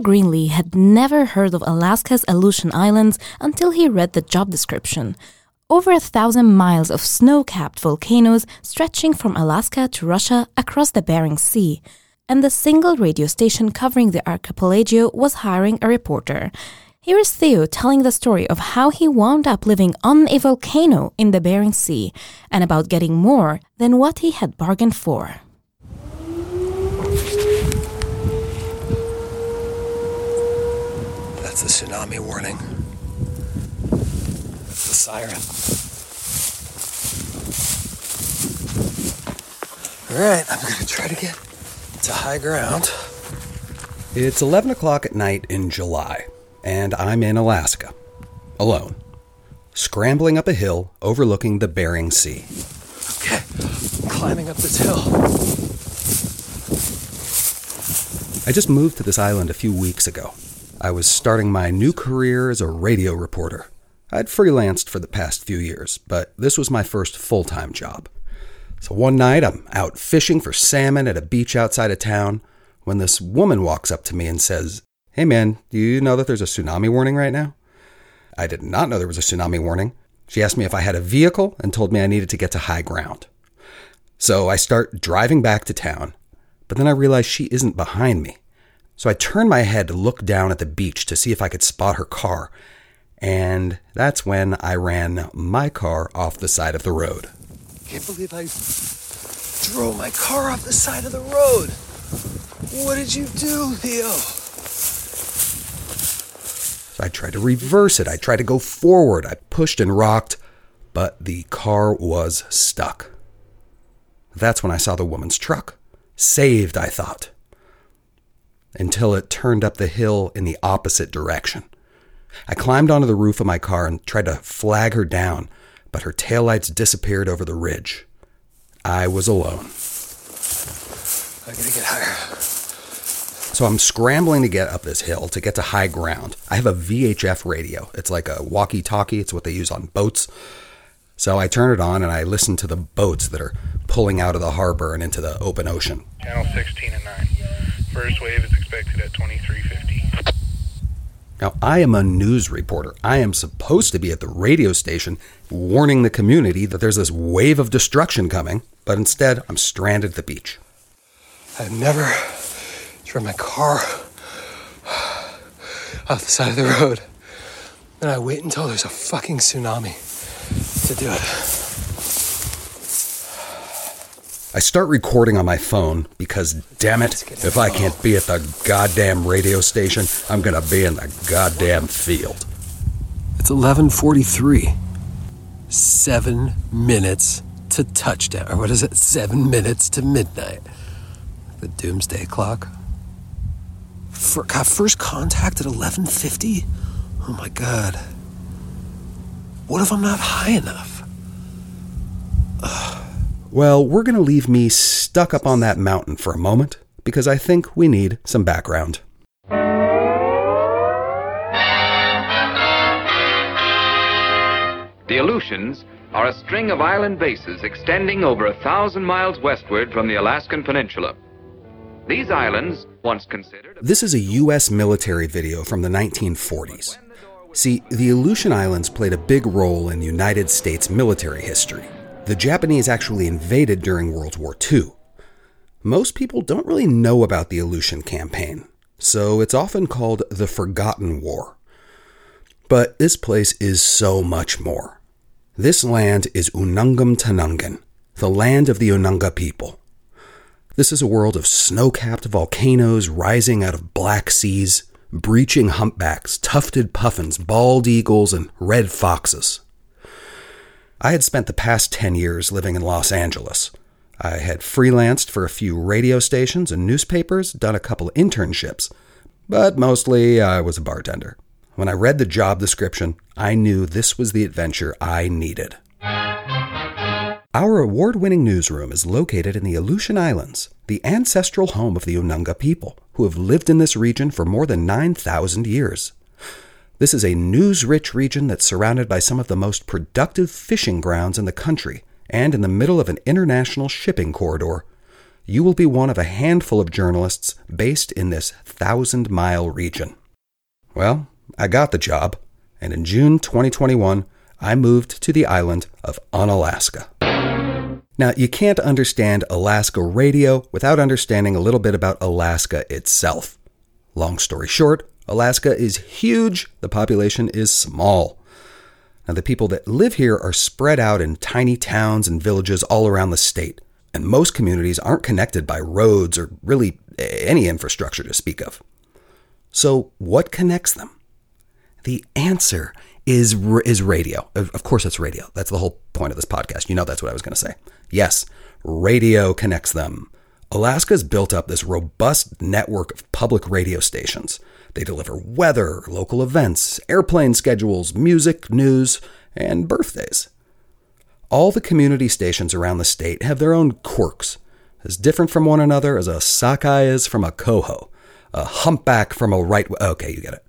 Greenly had never heard of Alaska's Aleutian Islands until he read the job description. Over a thousand miles of snow capped volcanoes stretching from Alaska to Russia across the Bering Sea. And the single radio station covering the archipelago was hiring a reporter. Here is Theo telling the story of how he wound up living on a volcano in the Bering Sea and about getting more than what he had bargained for. That's the tsunami warning. That's the siren. All right, I'm going to try to get to high ground. It's 11 o'clock at night in July, and I'm in Alaska, alone, scrambling up a hill overlooking the Bering Sea. Okay, climbing up this hill. I just moved to this island a few weeks ago. I was starting my new career as a radio reporter. I'd freelanced for the past few years, but this was my first full time job. So one night, I'm out fishing for salmon at a beach outside of town when this woman walks up to me and says, Hey man, do you know that there's a tsunami warning right now? I did not know there was a tsunami warning. She asked me if I had a vehicle and told me I needed to get to high ground. So I start driving back to town, but then I realize she isn't behind me. So I turned my head to look down at the beach to see if I could spot her car, and that's when I ran my car off the side of the road. Can't believe I drove my car off the side of the road. What did you do, Theo? I tried to reverse it. I tried to go forward. I pushed and rocked, but the car was stuck. That's when I saw the woman's truck. Saved, I thought. Until it turned up the hill in the opposite direction. I climbed onto the roof of my car and tried to flag her down, but her taillights disappeared over the ridge. I was alone. I gotta get higher. So I'm scrambling to get up this hill to get to high ground. I have a VHF radio. It's like a walkie talkie, it's what they use on boats. So I turn it on and I listen to the boats that are pulling out of the harbor and into the open ocean. Channel 16 and 9. First wave is expected at 2350. Now, I am a news reporter. I am supposed to be at the radio station warning the community that there's this wave of destruction coming, but instead I'm stranded at the beach. I've never driven my car off the side of the road. Then I wait until there's a fucking tsunami to do it. I start recording on my phone because, damn it, if I can't be at the goddamn radio station, I'm gonna be in the goddamn field. It's 11:43. 7 minutes to touchdown. Or what is it? 7 minutes to midnight. The doomsday clock. For, God, first contact at 11:50? Oh my god. What if I'm not high enough? Well, we're gonna leave me stuck up on that mountain for a moment because I think we need some background. The Aleutians are a string of island bases extending over a thousand miles westward from the Alaskan Peninsula. These islands, once considered. This is a U.S. military video from the 1940s. See, the Aleutian Islands played a big role in United States military history. The Japanese actually invaded during World War II. Most people don't really know about the Aleutian campaign, so it's often called the Forgotten War. But this place is so much more. This land is Unungam Tanungan, the land of the Ununga people. This is a world of snow capped volcanoes rising out of black seas, breaching humpbacks, tufted puffins, bald eagles, and red foxes. I had spent the past 10 years living in Los Angeles. I had freelanced for a few radio stations and newspapers, done a couple internships, but mostly I was a bartender. When I read the job description, I knew this was the adventure I needed. Our award winning newsroom is located in the Aleutian Islands, the ancestral home of the Ununga people, who have lived in this region for more than 9,000 years. This is a news rich region that's surrounded by some of the most productive fishing grounds in the country and in the middle of an international shipping corridor. you will be one of a handful of journalists based in this thousand mile region. Well, I got the job, and in June 2021, I moved to the island of Unalaska. Now, you can't understand Alaska radio without understanding a little bit about Alaska itself. Long story short, Alaska is huge, the population is small. Now, the people that live here are spread out in tiny towns and villages all around the state, and most communities aren't connected by roads or really any infrastructure to speak of. So, what connects them? The answer is is radio. Of course, it's radio. That's the whole point of this podcast. You know, that's what I was going to say. Yes, radio connects them. Alaska's built up this robust network of public radio stations. They deliver weather, local events, airplane schedules, music, news, and birthdays. All the community stations around the state have their own quirks, as different from one another as a sockeye is from a coho, a humpback from a right. Okay, you get it.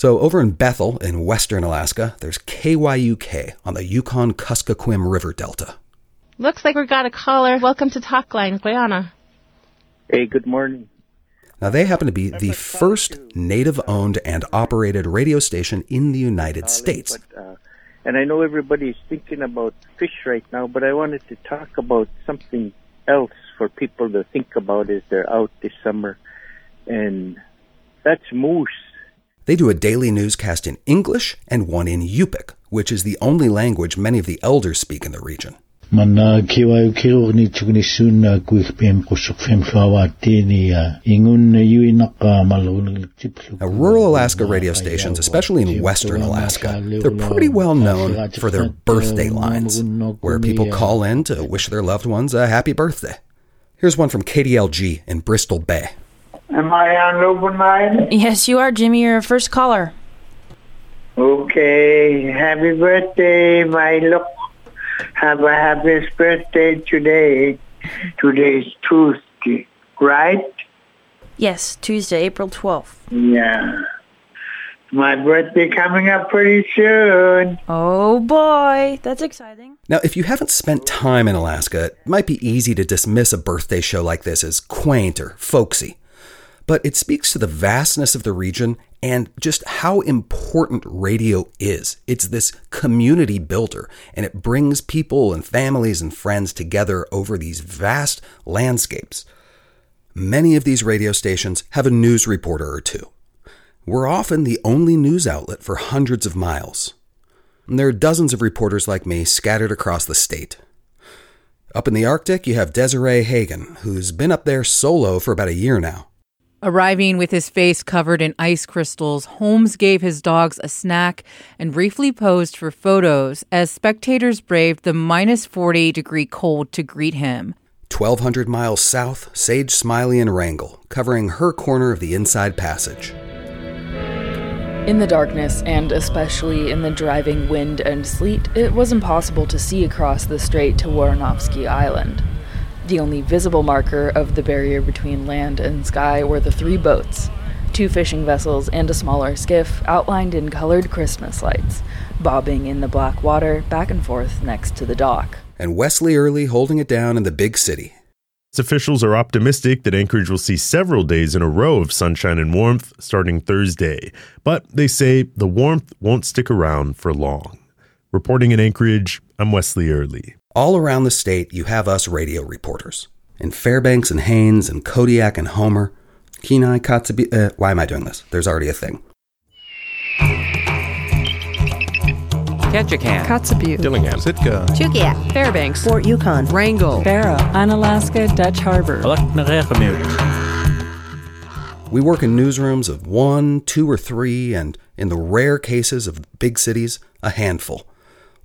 So, over in Bethel, in western Alaska, there's KYUK on the Yukon Kuskokwim River Delta. Looks like we've got a caller. Welcome to Talkline, Guyana. Hey, good morning. Now, they happen to be the first native owned and operated radio station in the United States. But, uh, and I know everybody's thinking about fish right now, but I wanted to talk about something else for people to think about as they're out this summer, and that's moose. They do a daily newscast in English and one in Yupik, which is the only language many of the elders speak in the region. Mana kiwa kiro ni tukuni suna kuik pem kusuk fem shawati ni uh, ingun yui naka Now, rural Alaska radio stations, especially in western Alaska, they're pretty well known for their birthday lines, where people call in to wish their loved ones a happy birthday. Here's one from KDLG in Bristol Bay. Am I on open line? Yes, you are, Jimmy. You're a first caller. Okay. Happy birthday, my look. Have a happiest birthday today. Today's Tuesday, right? Yes, Tuesday, April 12th. Yeah. My birthday coming up pretty soon. Oh boy, that's exciting. Now, if you haven't spent time in Alaska, it might be easy to dismiss a birthday show like this as quaint or folksy but it speaks to the vastness of the region and just how important radio is. It's this community builder, and it brings people and families and friends together over these vast landscapes. Many of these radio stations have a news reporter or two. We're often the only news outlet for hundreds of miles. And there are dozens of reporters like me scattered across the state. Up in the Arctic, you have Desiree Hagen, who's been up there solo for about a year now. Arriving with his face covered in ice crystals, Holmes gave his dogs a snack and briefly posed for photos as spectators braved the minus 40 degree cold to greet him. 1,200 miles south, Sage Smiley and Wrangell, covering her corner of the Inside Passage. In the darkness, and especially in the driving wind and sleet, it was impossible to see across the strait to Woronkofski Island. The only visible marker of the barrier between land and sky were the three boats two fishing vessels and a smaller skiff outlined in colored Christmas lights, bobbing in the black water back and forth next to the dock. And Wesley Early holding it down in the big city. Officials are optimistic that Anchorage will see several days in a row of sunshine and warmth starting Thursday, but they say the warmth won't stick around for long. Reporting in Anchorage, I'm Wesley Early. All around the state, you have us radio reporters. In Fairbanks and Haines and Kodiak and Homer, Kenai, Kotzebue. Uh, why am I doing this? There's already a thing. Ketchikan, Kotzebue, Dillingham, Sitka, Chugiak, Fairbanks, Fort Yukon, Wrangell, Barrow, Unalaska, Dutch Harbor. We work in newsrooms of one, two, or three, and in the rare cases of big cities, a handful.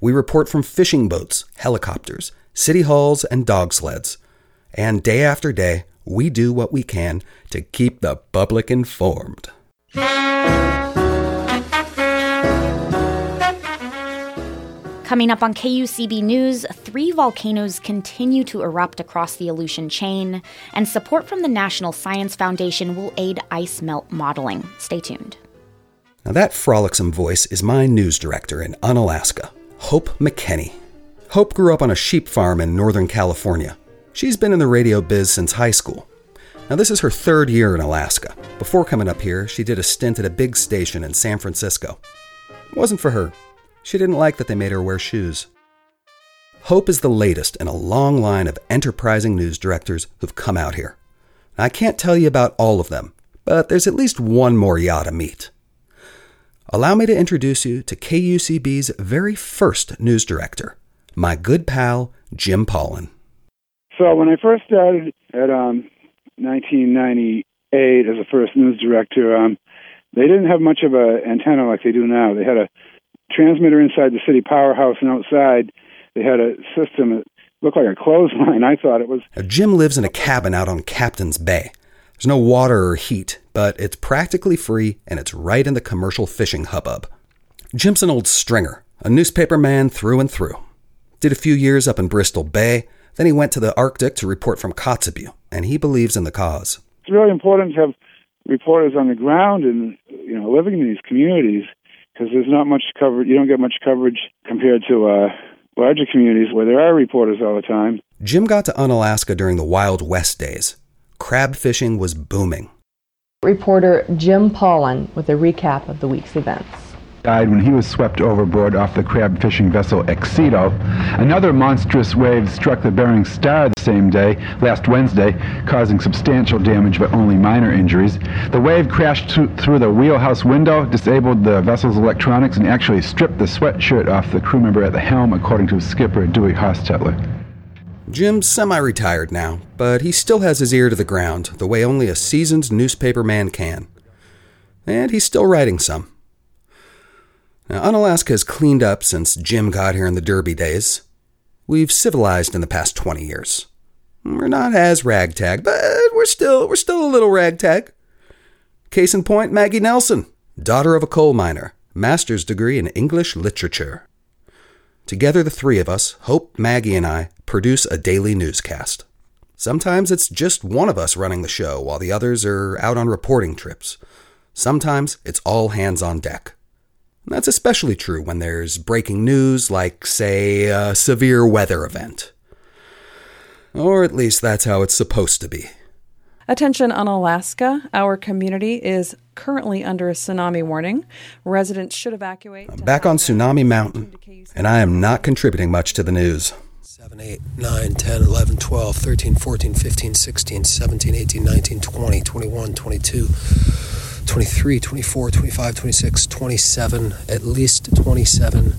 We report from fishing boats, helicopters, city halls, and dog sleds. And day after day, we do what we can to keep the public informed. Coming up on KUCB News, three volcanoes continue to erupt across the Aleutian chain, and support from the National Science Foundation will aid ice melt modeling. Stay tuned. Now, that frolicsome voice is my news director in Unalaska, Hope McKenney. Hope grew up on a sheep farm in Northern California. She's been in the radio biz since high school. Now, this is her third year in Alaska. Before coming up here, she did a stint at a big station in San Francisco. It wasn't for her. She didn't like that they made her wear shoes. Hope is the latest in a long line of enterprising news directors who've come out here. I can't tell you about all of them, but there's at least one more you ought to meet. Allow me to introduce you to KUCB's very first news director, my good pal, Jim Paulin. So when I first started at um, 1998 as a first news director, um, they didn't have much of an antenna like they do now. They had a transmitter inside the city powerhouse, and outside they had a system that looked like a clothesline. I thought it was. Jim lives in a cabin out on Captain's Bay. There's no water or heat, but it's practically free and it's right in the commercial fishing hubbub. Jim's an old stringer, a newspaper man through and through. Did a few years up in Bristol Bay, then he went to the Arctic to report from Kotzebue, and he believes in the cause. It's really important to have reporters on the ground and you know living in these communities because there's not much coverage. You don't get much coverage compared to uh, larger communities where there are reporters all the time. Jim got to Unalaska during the Wild West days. Crab fishing was booming. Reporter Jim Paulin with a recap of the week's events died when he was swept overboard off the crab fishing vessel Exito. Another monstrous wave struck the Bering Star the same day, last Wednesday, causing substantial damage but only minor injuries. The wave crashed through the wheelhouse window, disabled the vessel's electronics, and actually stripped the sweatshirt off the crew member at the helm, according to skipper Dewey Hostetler. Jim's semi retired now, but he still has his ear to the ground, the way only a seasoned newspaper man can. And he's still writing some. Now, Unalaska has cleaned up since Jim got here in the Derby days. We've civilized in the past 20 years. We're not as ragtag, but we're still we're still a little ragtag. Case in point, Maggie Nelson, daughter of a coal miner, master's degree in English literature. Together, the three of us, Hope, Maggie, and I, produce a daily newscast. Sometimes it's just one of us running the show while the others are out on reporting trips. Sometimes it's all hands on deck. That's especially true when there's breaking news, like, say, a severe weather event. Or at least that's how it's supposed to be. Attention Unalaska. Our community is currently under a tsunami warning. Residents should evacuate. I'm back on Tsunami Mountain, and I am not contributing much to the news. 7, 8, 9, 10, 11, 12, 13, 14, 15, 16, 17, 18, 19, 20, 21, 22. 23, 24, 25, 26, 27, at least 27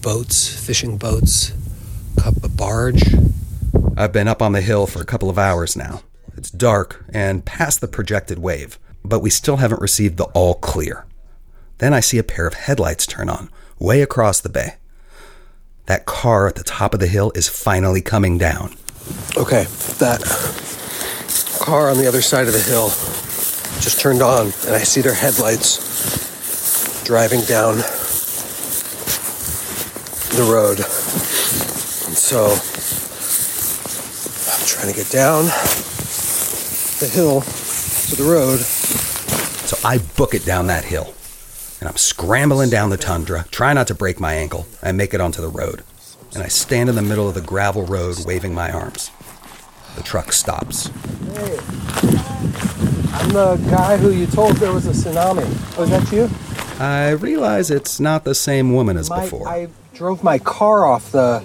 boats, fishing boats, a barge. I've been up on the hill for a couple of hours now. It's dark and past the projected wave, but we still haven't received the all clear. Then I see a pair of headlights turn on, way across the bay. That car at the top of the hill is finally coming down. Okay, that car on the other side of the hill just turned on, and I see their headlights driving down the road. And so I'm trying to get down the hill to the road. So I book it down that hill. And I'm scrambling down the tundra, trying not to break my ankle, and make it onto the road. And I stand in the middle of the gravel road waving my arms. The truck stops. Hey, I'm the guy who you told there was a tsunami. Was that you? I realize it's not the same woman as my, before. I drove my car off the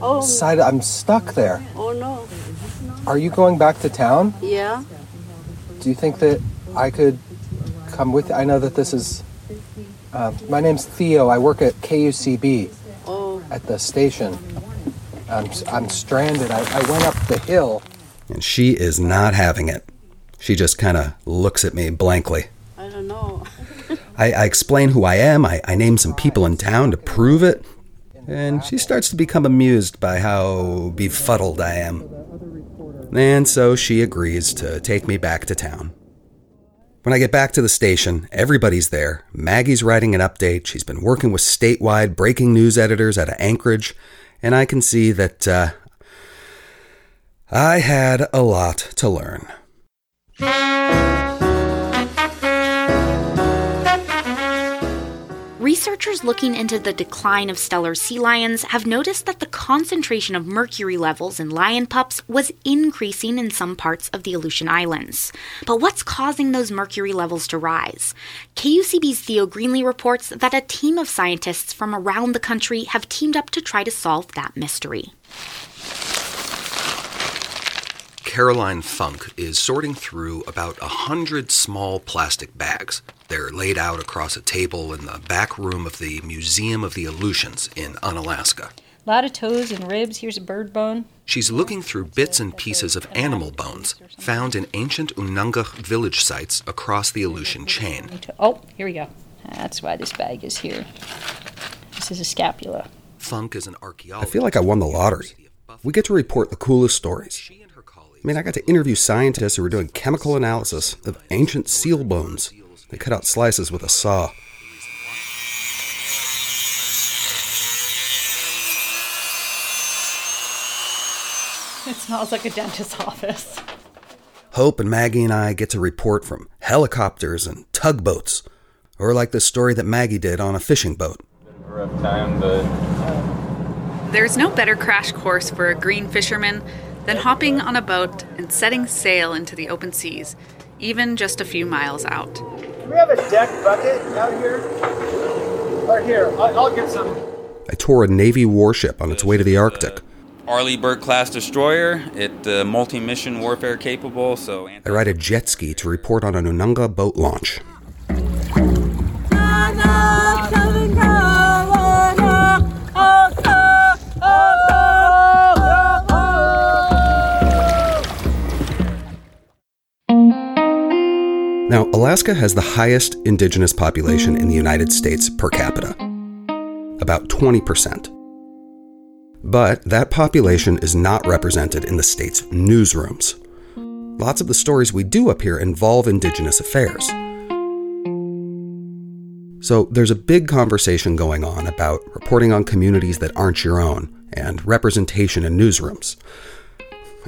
oh. side. I'm stuck there. Oh no. Are you going back to town? Yeah. Do you think that I could come with? I know that this is. Uh, my name's Theo. I work at KUCB at the station. I'm, I'm stranded. I, I went up the hill. And she is not having it. She just kind of looks at me blankly. I don't know. I, I, explain who I am. I, I name some people in town to prove it. And she starts to become amused by how befuddled I am. And so she agrees to take me back to town. When I get back to the station, everybody's there. Maggie's writing an update. She's been working with statewide breaking news editors out of Anchorage and I can see that uh, I had a lot to learn. Researchers looking into the decline of Steller sea lions have noticed that the concentration of mercury levels in lion pups was increasing in some parts of the Aleutian Islands. But what's causing those mercury levels to rise? KUCB's Theo Greenly reports that a team of scientists from around the country have teamed up to try to solve that mystery. Caroline Funk is sorting through about a hundred small plastic bags. They're laid out across a table in the back room of the Museum of the Aleutians in Unalaska. A lot of toes and ribs. Here's a bird bone. She's looking through bits and pieces of animal bones found in ancient Unanga village sites across the Aleutian chain. Oh, here we go. That's why this bag is here. This is a scapula. Funk is an archaeologist. I feel like I won the lottery. We get to report the coolest stories. I mean, I got to interview scientists who were doing chemical analysis of ancient seal bones. They cut out slices with a saw. It smells like a dentist's office. Hope and Maggie and I get to report from helicopters and tugboats, or like the story that Maggie did on a fishing boat. rough time, but There's no better crash course for a green fisherman than hopping on a boat and setting sail into the open seas, even just a few miles out. Do we have a deck bucket out here? Or here, I'll, I'll get some. I tore a Navy warship on its way to the Arctic. Arleigh Burke class destroyer, it uh, multi-mission warfare capable, so I ride a jet ski to report on an Unanga boat launch. Now, Alaska has the highest indigenous population in the United States per capita, about 20%. But that population is not represented in the state's newsrooms. Lots of the stories we do up here involve indigenous affairs. So there's a big conversation going on about reporting on communities that aren't your own and representation in newsrooms.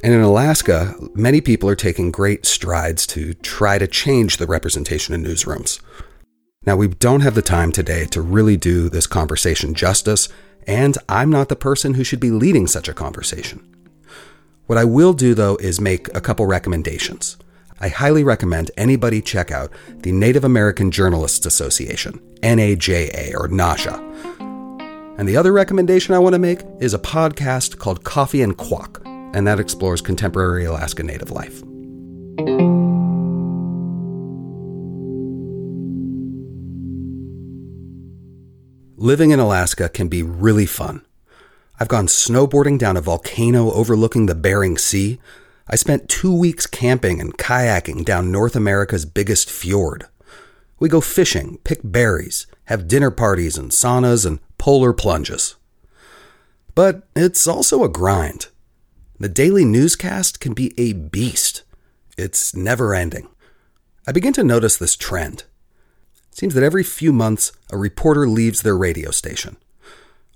And in Alaska, many people are taking great strides to try to change the representation in newsrooms. Now, we don't have the time today to really do this conversation justice, and I'm not the person who should be leading such a conversation. What I will do, though, is make a couple recommendations. I highly recommend anybody check out the Native American Journalists Association, NAJA or NAJA. And the other recommendation I want to make is a podcast called Coffee and Quaq, and that explores contemporary Alaska Native life. Living in Alaska can be really fun. I've gone snowboarding down a volcano overlooking the Bering Sea. I spent two weeks camping and kayaking down North America's biggest fjord. We go fishing, pick berries, have dinner parties and saunas and polar plunges. But it's also a grind. The daily newscast can be a beast. It's never ending. I begin to notice this trend. It seems that every few months, a reporter leaves their radio station.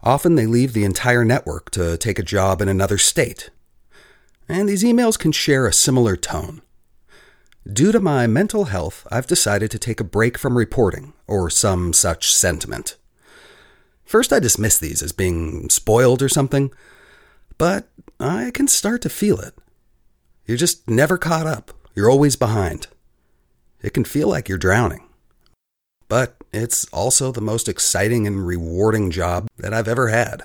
Often they leave the entire network to take a job in another state. And these emails can share a similar tone. Due to my mental health, I've decided to take a break from reporting, or some such sentiment. First, I dismiss these as being spoiled or something, but I can start to feel it. You're just never caught up, you're always behind. It can feel like you're drowning. But it's also the most exciting and rewarding job that I've ever had.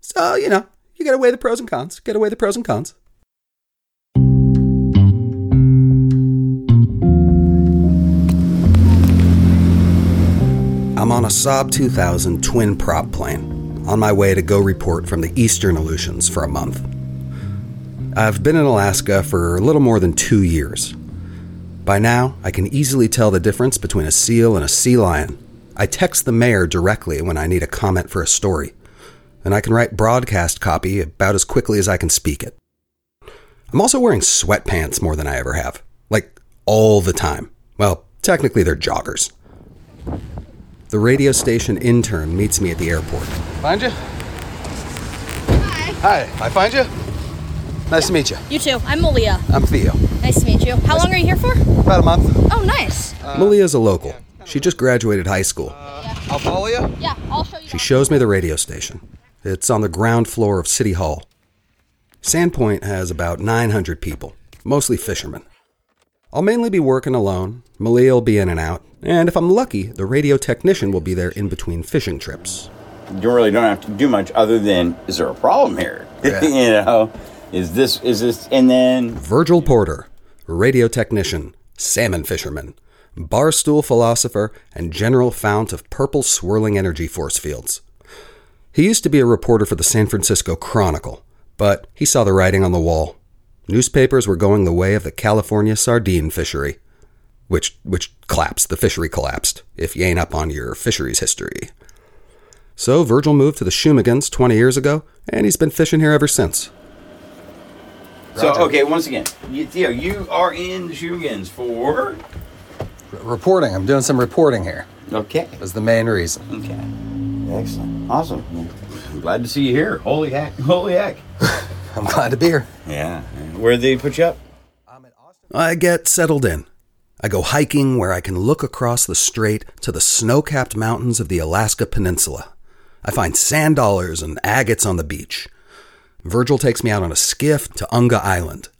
So, you know, you gotta weigh the pros and cons. Gotta weigh the pros and cons. I'm on a Saab 2000 twin prop plane, on my way to go report from the Eastern Aleutians for a month. I've been in Alaska for a little more than two years. By now, I can easily tell the difference between a seal and a sea lion. I text the mayor directly when I need a comment for a story, and I can write broadcast copy about as quickly as I can speak it. I'm also wearing sweatpants more than I ever have, like all the time. Well, technically, they're joggers. The radio station intern meets me at the airport. Find you? Hi. Hi. I find you? Nice to meet you. You too. I'm Malia. I'm Theo. Nice to meet you. How long are you here for? About a month. Oh, nice. Uh, Malia's a local. She just graduated high school. I'll follow you. Yeah, I'll show you. She shows me the radio station. It's on the ground floor of City Hall. Sand Point has about 900 people, mostly fishermen. I'll mainly be working alone. Malia will be in and out. And if I'm lucky, the radio technician will be there in between fishing trips. You really don't have to do much other than, is there a problem here? Yeah. you know, is this, is this, and then Virgil Porter, radio technician, salmon fisherman, barstool philosopher, and general fount of purple swirling energy force fields. He used to be a reporter for the San Francisco Chronicle, but he saw the writing on the wall. Newspapers were going the way of the California sardine fishery, which which collapsed. The fishery collapsed. If you ain't up on your fisheries history. So Virgil moved to the Shumagins 20 years ago, and he's been fishing here ever since. So okay, once again, you, Theo, you are in the Shugans for Reporting. I'm doing some reporting here. Okay. That's the main reason. Okay. Excellent. Awesome. I'm glad to see you here. Holy heck. Holy heck. I'm glad to be here. Yeah. Where did they put you up? I get settled in. I go hiking where I can look across the strait to the snow capped mountains of the Alaska Peninsula. I find sand dollars and agates on the beach. Virgil takes me out on a skiff to Unga Island.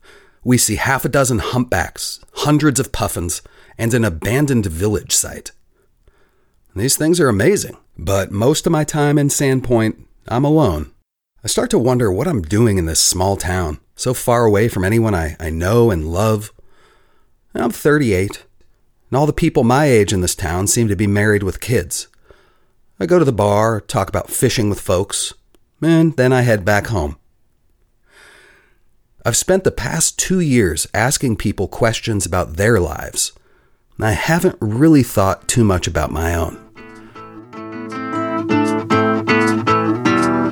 We see half a dozen humpbacks, hundreds of puffins, and an abandoned village site. These things are amazing, but most of my time in Sand Point, I'm alone. I start to wonder what I'm doing in this small town, so far away from anyone I, I know and love. I'm 38, and all the people my age in this town seem to be married with kids. I go to the bar, talk about fishing with folks, and then I head back home. I've spent the past two years asking people questions about their lives. and I haven't really thought too much about my own.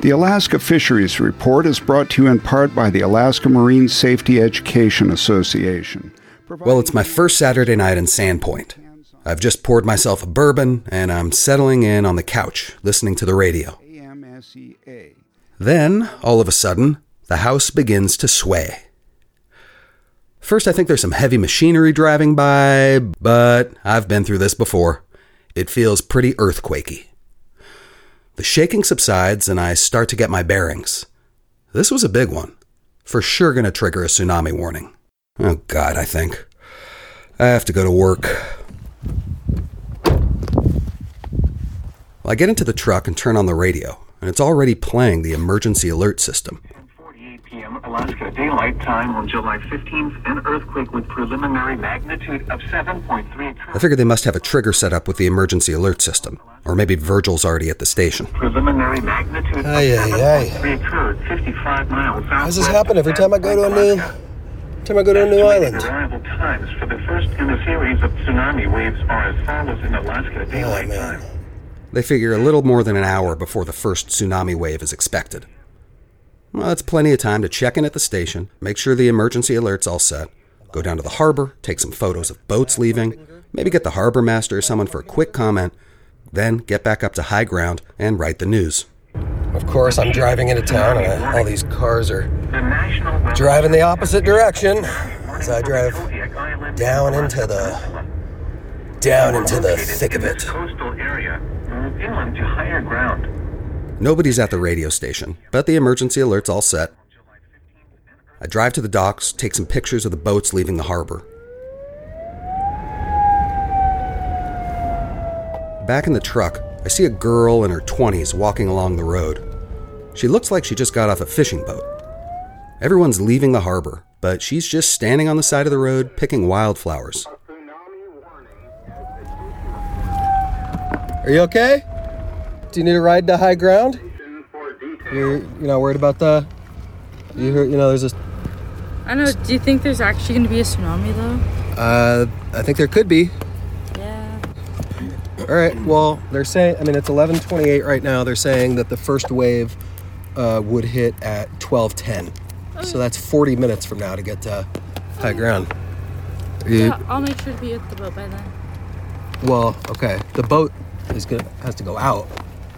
The Alaska Fisheries Report is brought to you in part by the Alaska Marine Safety Education Association. Well, it's my first Saturday night in Sand Point. I've just poured myself a bourbon and I'm settling in on the couch, listening to the radio. Then, all of a sudden, the house begins to sway. First, I think there's some heavy machinery driving by, but I've been through this before. It feels pretty earthquakey. The shaking subsides and I start to get my bearings. This was a big one. For sure to trigger a tsunami warning. Oh, God, I think. I have to go to work. Well, I get into the truck and turn on the radio, and it's already playing the emergency alert system. p.m. Alaska Daylight Time on July 15th, an earthquake with preliminary magnitude of 7.3 I figured they must have a trigger set up with the emergency alert system, or maybe Virgil's already at the station. preliminary magnitude Aye, of aye, 7.3 occurred 55 miles How does this happen every time I go to a new time I go to a new island? Arrival times for the first in a series of tsunami waves are as follows in Alaska oh, Daylight Time. They figure a little more than an hour before the first tsunami wave is expected. Well, that's plenty of time to check in at the station, make sure the emergency alert's all set, go down to the harbor, take some photos of boats leaving, maybe get the harbor master or someone for a quick comment, then get back up to high ground and write the news. Of course, I'm driving into town, and all these cars are driving the opposite direction as I drive down into the down into the thick of it. Coastal area, move inland to higher ground. Nobody's at the radio station, but the emergency alert's all set. I drive to the docks, take some pictures of the boats leaving the harbor. Back in the truck, I see a girl in her 20s walking along the road. She looks like she just got off a fishing boat. Everyone's leaving the harbor, but she's just standing on the side of the road picking wildflowers. Are you okay? Do you need a ride to high ground? You're you're not worried about the you heard you know there's a I don't know. Do you think there's actually going to be a tsunami though? uh I think there could be. Yeah. All right. Well, they're saying I mean it's 11:28 right now. They're saying that the first wave uh, would hit at 12:10. So that's 40 minutes from now to get to high ground. You- Yeah, I'll make sure to be at the boat by then. Well, okay. The boat is gonna has to go out.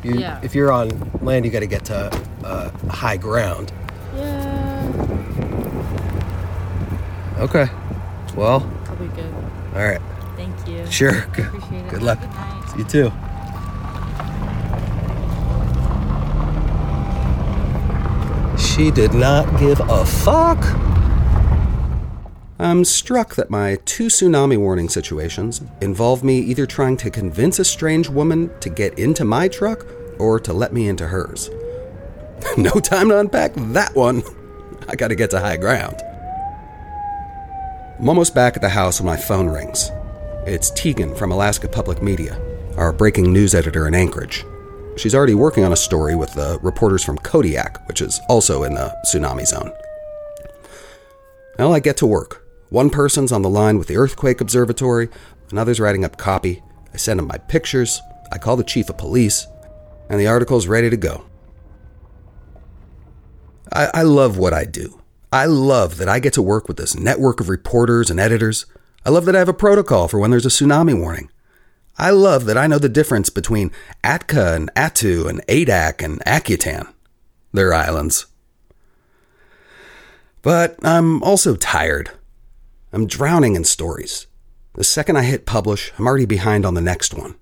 You, Yeah. If you're on land, you got to get to uh, high ground. Yeah. Okay. Well, I'll be good. all right. Thank you. Sure. Good, good luck. See you too. She did not give a fuck. I'm struck that my two tsunami warning situations involve me either trying to convince a strange woman to get into my truck or to let me into hers. no time to unpack that one. I gotta get to high ground. I'm almost back at the house when my phone rings. It's Tegan from Alaska Public Media, our breaking news editor in Anchorage. She's already working on a story with the reporters from Kodiak, which is also in the tsunami zone. Well, I get to work. One person's on the line with the Earthquake Observatory, another's writing up copy. I send him my pictures, I call the chief of police, and the article's ready to go. I, I love what I do. I love that I get to work with this network of reporters and editors. I love that I have a protocol for when there's a tsunami warning. I love that I know the difference between Atka and Attu and Adak and Akutan. They're islands. But I'm also tired. I'm drowning in stories. The second I hit publish, I'm already behind on the next one.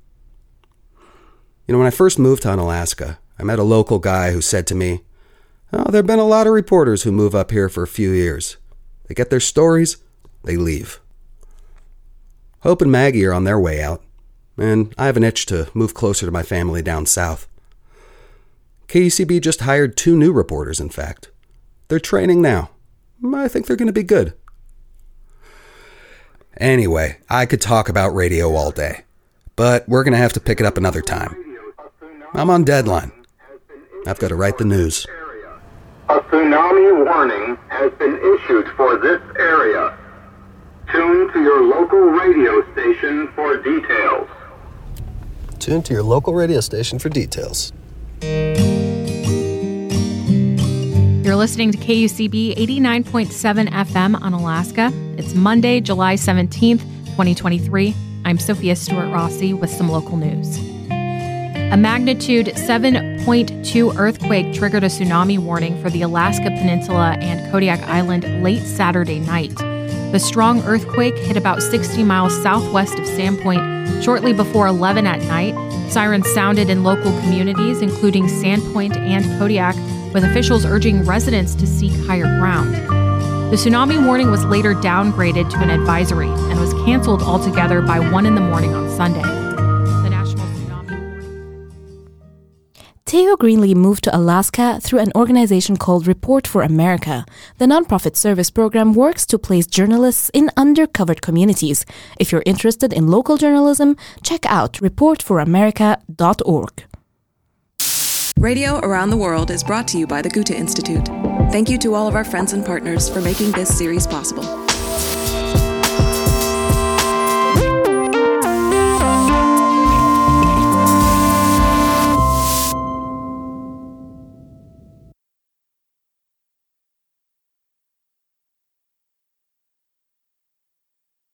You know, when I first moved to Unalaska, I met a local guy who said to me, Oh, there have been a lot of reporters who move up here for a few years. They get their stories, they leave. Hope and Maggie are on their way out, and I have an itch to move closer to my family down south. KUCB just hired two new reporters, in fact. They're training now. I think they're going to be good. Anyway, I could talk about radio all day, but we're going to have to pick it up another time. I'm on deadline. I've got to write the news. A tsunami warning has been issued for this area. Tune to your local radio station for details. Tune to your local radio station for details. You're listening to KUCB 89.7 FM on Alaska. It's Monday, July 17th, 2023. I'm Sophia Stewart Rossi with some local news. A magnitude 7.2 earthquake triggered a tsunami warning for the Alaska Peninsula and Kodiak Island late Saturday night. The strong earthquake hit about 60 miles southwest of Sand Point shortly before 11 at night. Sirens sounded in local communities, including Sand Point and Kodiak, with officials urging residents to seek higher ground. The tsunami warning was later downgraded to an advisory and was canceled altogether by 1 in the morning on Sunday. Theo Greenly moved to Alaska through an organization called Report for America. The nonprofit service program works to place journalists in undercovered communities. If you're interested in local journalism, check out reportforamerica.org. Radio Around the World is brought to you by the Goethe Institute. Thank you to all of our friends and partners for making this series possible.